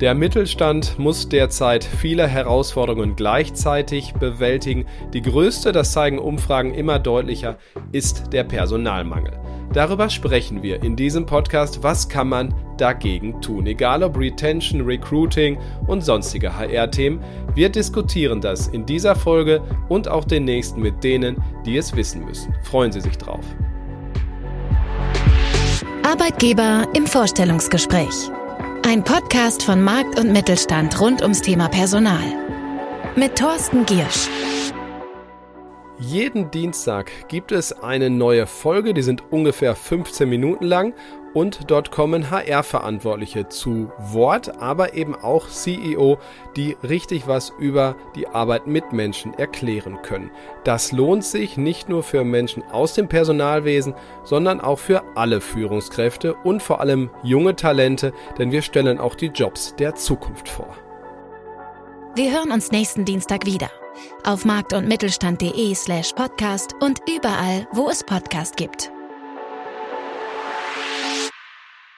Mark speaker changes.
Speaker 1: Der Mittelstand muss derzeit viele Herausforderungen gleichzeitig bewältigen. Die größte, das zeigen Umfragen immer deutlicher, ist der Personalmangel. Darüber sprechen wir in diesem Podcast. Was kann man dagegen tun? Egal ob Retention, Recruiting und sonstige HR-Themen. Wir diskutieren das in dieser Folge und auch den nächsten mit denen, die es wissen müssen. Freuen Sie sich drauf.
Speaker 2: Arbeitgeber im Vorstellungsgespräch. Ein Podcast von Markt und Mittelstand rund ums Thema Personal. Mit Thorsten Giersch.
Speaker 1: Jeden Dienstag gibt es eine neue Folge, die sind ungefähr 15 Minuten lang und dort kommen HR-Verantwortliche zu Wort, aber eben auch CEO, die richtig was über die Arbeit mit Menschen erklären können. Das lohnt sich nicht nur für Menschen aus dem Personalwesen, sondern auch für alle Führungskräfte und vor allem junge Talente, denn wir stellen auch die Jobs der Zukunft vor.
Speaker 2: Wir hören uns nächsten Dienstag wieder auf markt- und mittelstand.de slash podcast und überall, wo es Podcast gibt.